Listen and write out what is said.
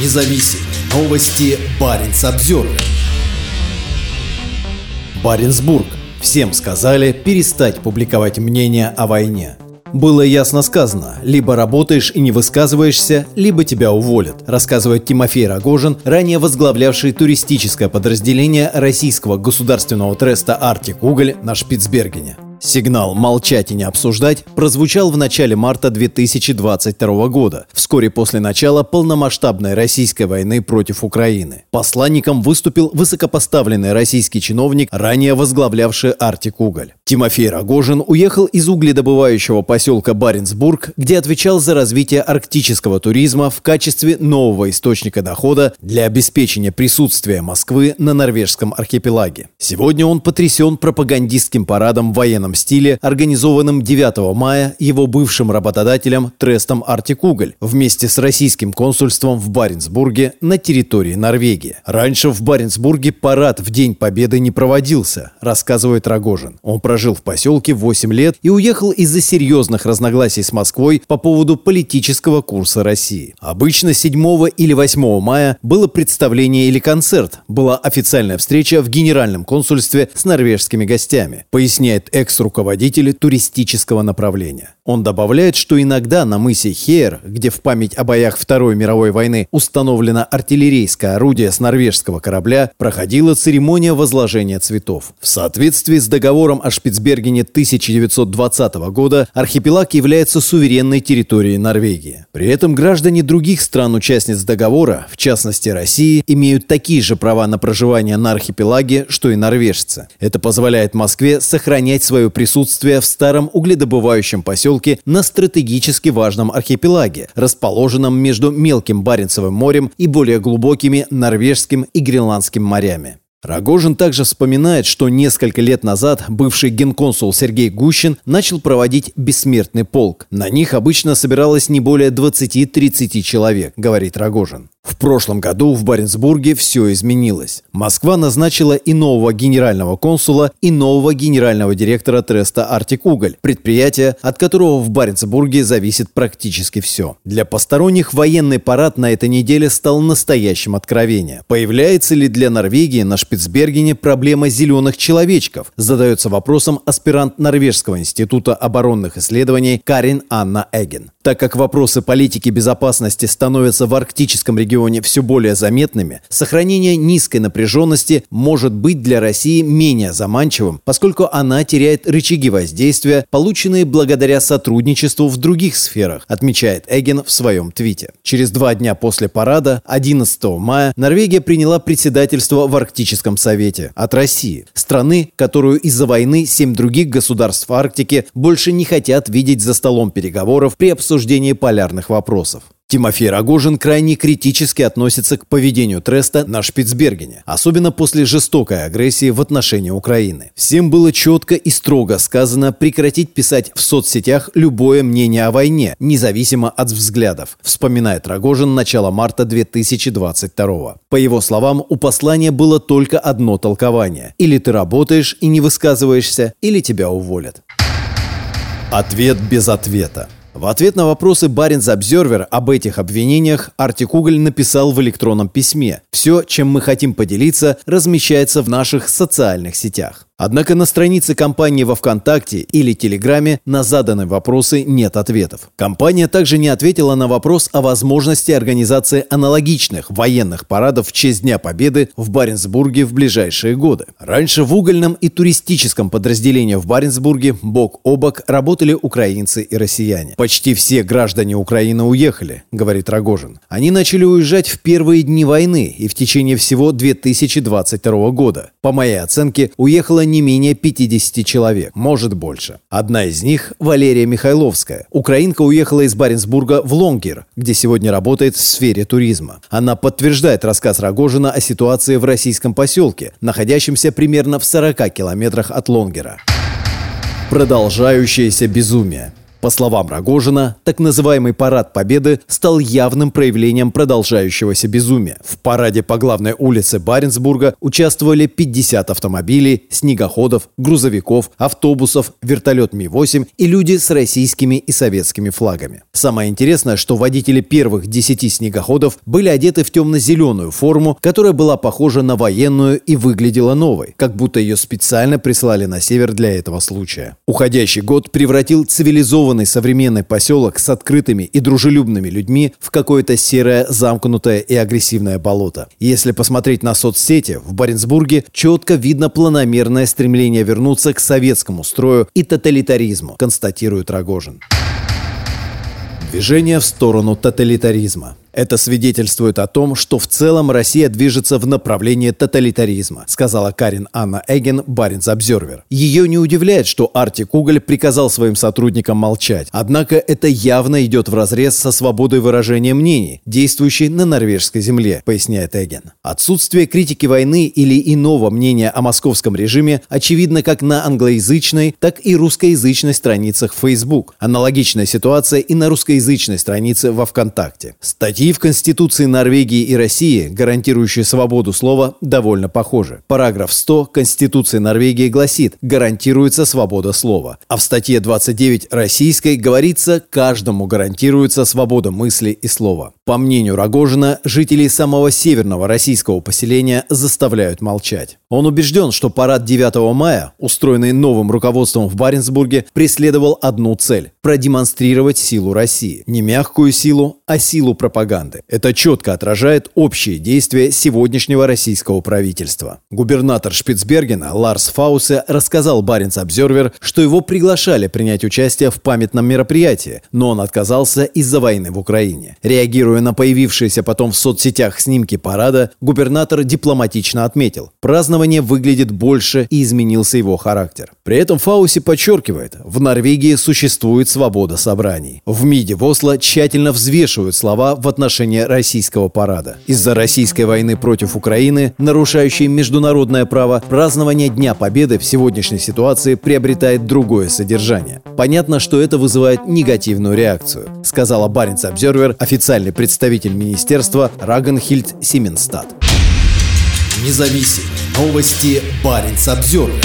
независим. Новости Баренц Обзервер. Баренцбург. Всем сказали перестать публиковать мнение о войне. Было ясно сказано, либо работаешь и не высказываешься, либо тебя уволят, рассказывает Тимофей Рогожин, ранее возглавлявший туристическое подразделение российского государственного треста «Артик Уголь» на Шпицбергене. Сигнал «молчать и не обсуждать» прозвучал в начале марта 2022 года, вскоре после начала полномасштабной российской войны против Украины. Посланником выступил высокопоставленный российский чиновник, ранее возглавлявший Артик Уголь. Тимофей Рогожин уехал из угледобывающего поселка Баренцбург, где отвечал за развитие арктического туризма в качестве нового источника дохода для обеспечения присутствия Москвы на норвежском архипелаге. Сегодня он потрясен пропагандистским парадом военного военном стиле, организованным 9 мая его бывшим работодателем Трестом Артик Уголь вместе с российским консульством в Баренцбурге на территории Норвегии. Раньше в Баренцбурге парад в День Победы не проводился, рассказывает Рогожин. Он прожил в поселке 8 лет и уехал из-за серьезных разногласий с Москвой по поводу политического курса России. Обычно 7 или 8 мая было представление или концерт, была официальная встреча в генеральном консульстве с норвежскими гостями, поясняет экс экс-руководители туристического направления. Он добавляет, что иногда на мысе Хейер, где в память о боях Второй мировой войны установлено артиллерийское орудие с норвежского корабля, проходила церемония возложения цветов. В соответствии с договором о Шпицбергене 1920 года архипелаг является суверенной территорией Норвегии. При этом граждане других стран-участниц договора, в частности России, имеют такие же права на проживание на архипелаге, что и норвежцы. Это позволяет Москве сохранять свою свое присутствие в старом угледобывающем поселке на стратегически важном архипелаге, расположенном между Мелким Баренцевым морем и более глубокими Норвежским и Гренландским морями. Рогожин также вспоминает, что несколько лет назад бывший генконсул Сергей Гущин начал проводить «Бессмертный полк». На них обычно собиралось не более 20-30 человек, говорит Рогожин. В прошлом году в Баренцбурге все изменилось. Москва назначила и нового генерального консула, и нового генерального директора Треста «Артик Уголь», предприятия, от которого в Баренцбурге зависит практически все. Для посторонних военный парад на этой неделе стал настоящим откровением. Появляется ли для Норвегии на Шпицбергене проблема зеленых человечков? Задается вопросом аспирант Норвежского института оборонных исследований Карин Анна Эгген. Так как вопросы политики безопасности становятся в арктическом регионе все более заметными, сохранение низкой напряженности может быть для России менее заманчивым, поскольку она теряет рычаги воздействия, полученные благодаря сотрудничеству в других сферах, отмечает Эгген в своем твите. Через два дня после парада, 11 мая, Норвегия приняла председательство в Арктическом совете от России, страны, которую из-за войны семь других государств Арктики больше не хотят видеть за столом переговоров при обсуждении полярных вопросов. Тимофей Рогожин крайне критически относится к поведению Треста на Шпицбергене, особенно после жестокой агрессии в отношении Украины. Всем было четко и строго сказано прекратить писать в соцсетях любое мнение о войне, независимо от взглядов, вспоминает Рогожин начало марта 2022 По его словам, у послания было только одно толкование. Или ты работаешь и не высказываешься, или тебя уволят. Ответ без ответа. В ответ на вопросы Баренц Обзервер об этих обвинениях Артик Уголь написал в электронном письме. Все, чем мы хотим поделиться, размещается в наших социальных сетях. Однако на странице компании во ВКонтакте или Телеграме на заданные вопросы нет ответов. Компания также не ответила на вопрос о возможности организации аналогичных военных парадов в честь Дня Победы в Баренцбурге в ближайшие годы. Раньше в угольном и туристическом подразделении в Баренцбурге бок о бок работали украинцы и россияне. Почти все граждане Украины уехали, говорит Рогожин. Они начали уезжать в первые дни войны и в течение всего 2022 года. По моей оценке, уехало не менее 50 человек, может больше. Одна из них – Валерия Михайловская. Украинка уехала из Баренцбурга в Лонгер, где сегодня работает в сфере туризма. Она подтверждает рассказ Рогожина о ситуации в российском поселке, находящемся примерно в 40 километрах от Лонгера. Продолжающееся безумие. По словам Рогожина, так называемый парад Победы стал явным проявлением продолжающегося безумия. В параде по главной улице Баренцбурга участвовали 50 автомобилей, снегоходов, грузовиков, автобусов, вертолет Ми-8 и люди с российскими и советскими флагами. Самое интересное, что водители первых 10 снегоходов были одеты в темно-зеленую форму, которая была похожа на военную и выглядела новой, как будто ее специально прислали на север для этого случая. Уходящий год превратил цивилизованный современный поселок с открытыми и дружелюбными людьми в какое-то серое, замкнутое и агрессивное болото. Если посмотреть на соцсети, в Баренцбурге четко видно планомерное стремление вернуться к советскому строю и тоталитаризму, констатирует Рогожин. Движение в сторону тоталитаризма. Это свидетельствует о том, что в целом Россия движется в направлении тоталитаризма, сказала Карин Анна Эгген, Баренц Обзервер. Ее не удивляет, что Артик Уголь приказал своим сотрудникам молчать. Однако это явно идет в разрез со свободой выражения мнений, действующей на норвежской земле, поясняет Эгген. Отсутствие критики войны или иного мнения о московском режиме очевидно как на англоязычной, так и русскоязычной страницах Facebook. Аналогичная ситуация и на русскоязычной странице во ВКонтакте. Статьи Статьи в Конституции Норвегии и России, гарантирующие свободу слова, довольно похожи. Параграф 100 Конституции Норвегии гласит «гарантируется свобода слова». А в статье 29 российской говорится «каждому гарантируется свобода мысли и слова». По мнению Рогожина, жителей самого северного российского поселения заставляют молчать. Он убежден, что парад 9 мая, устроенный новым руководством в Баренцбурге, преследовал одну цель – продемонстрировать силу России. Не мягкую силу, а силу пропаганды. Это четко отражает общие действия сегодняшнего российского правительства. Губернатор Шпицбергена Ларс Фаусе рассказал Баренц Обзервер, что его приглашали принять участие в памятном мероприятии, но он отказался из-за войны в Украине. Реагируя на появившиеся потом в соцсетях снимки парада, губернатор дипломатично отметил, празднование выглядит больше и изменился его характер. При этом Фауси подчеркивает, в Норвегии существует свобода собраний. В МИДе в Осло тщательно взвешивают слова в российского парада. Из-за российской войны против Украины, нарушающей международное право, празднование Дня Победы в сегодняшней ситуации приобретает другое содержание. Понятно, что это вызывает негативную реакцию, сказала Баренц Обзервер, официальный представитель министерства Рагенхильд Сименстад. Независимые новости Баренц Обзервер.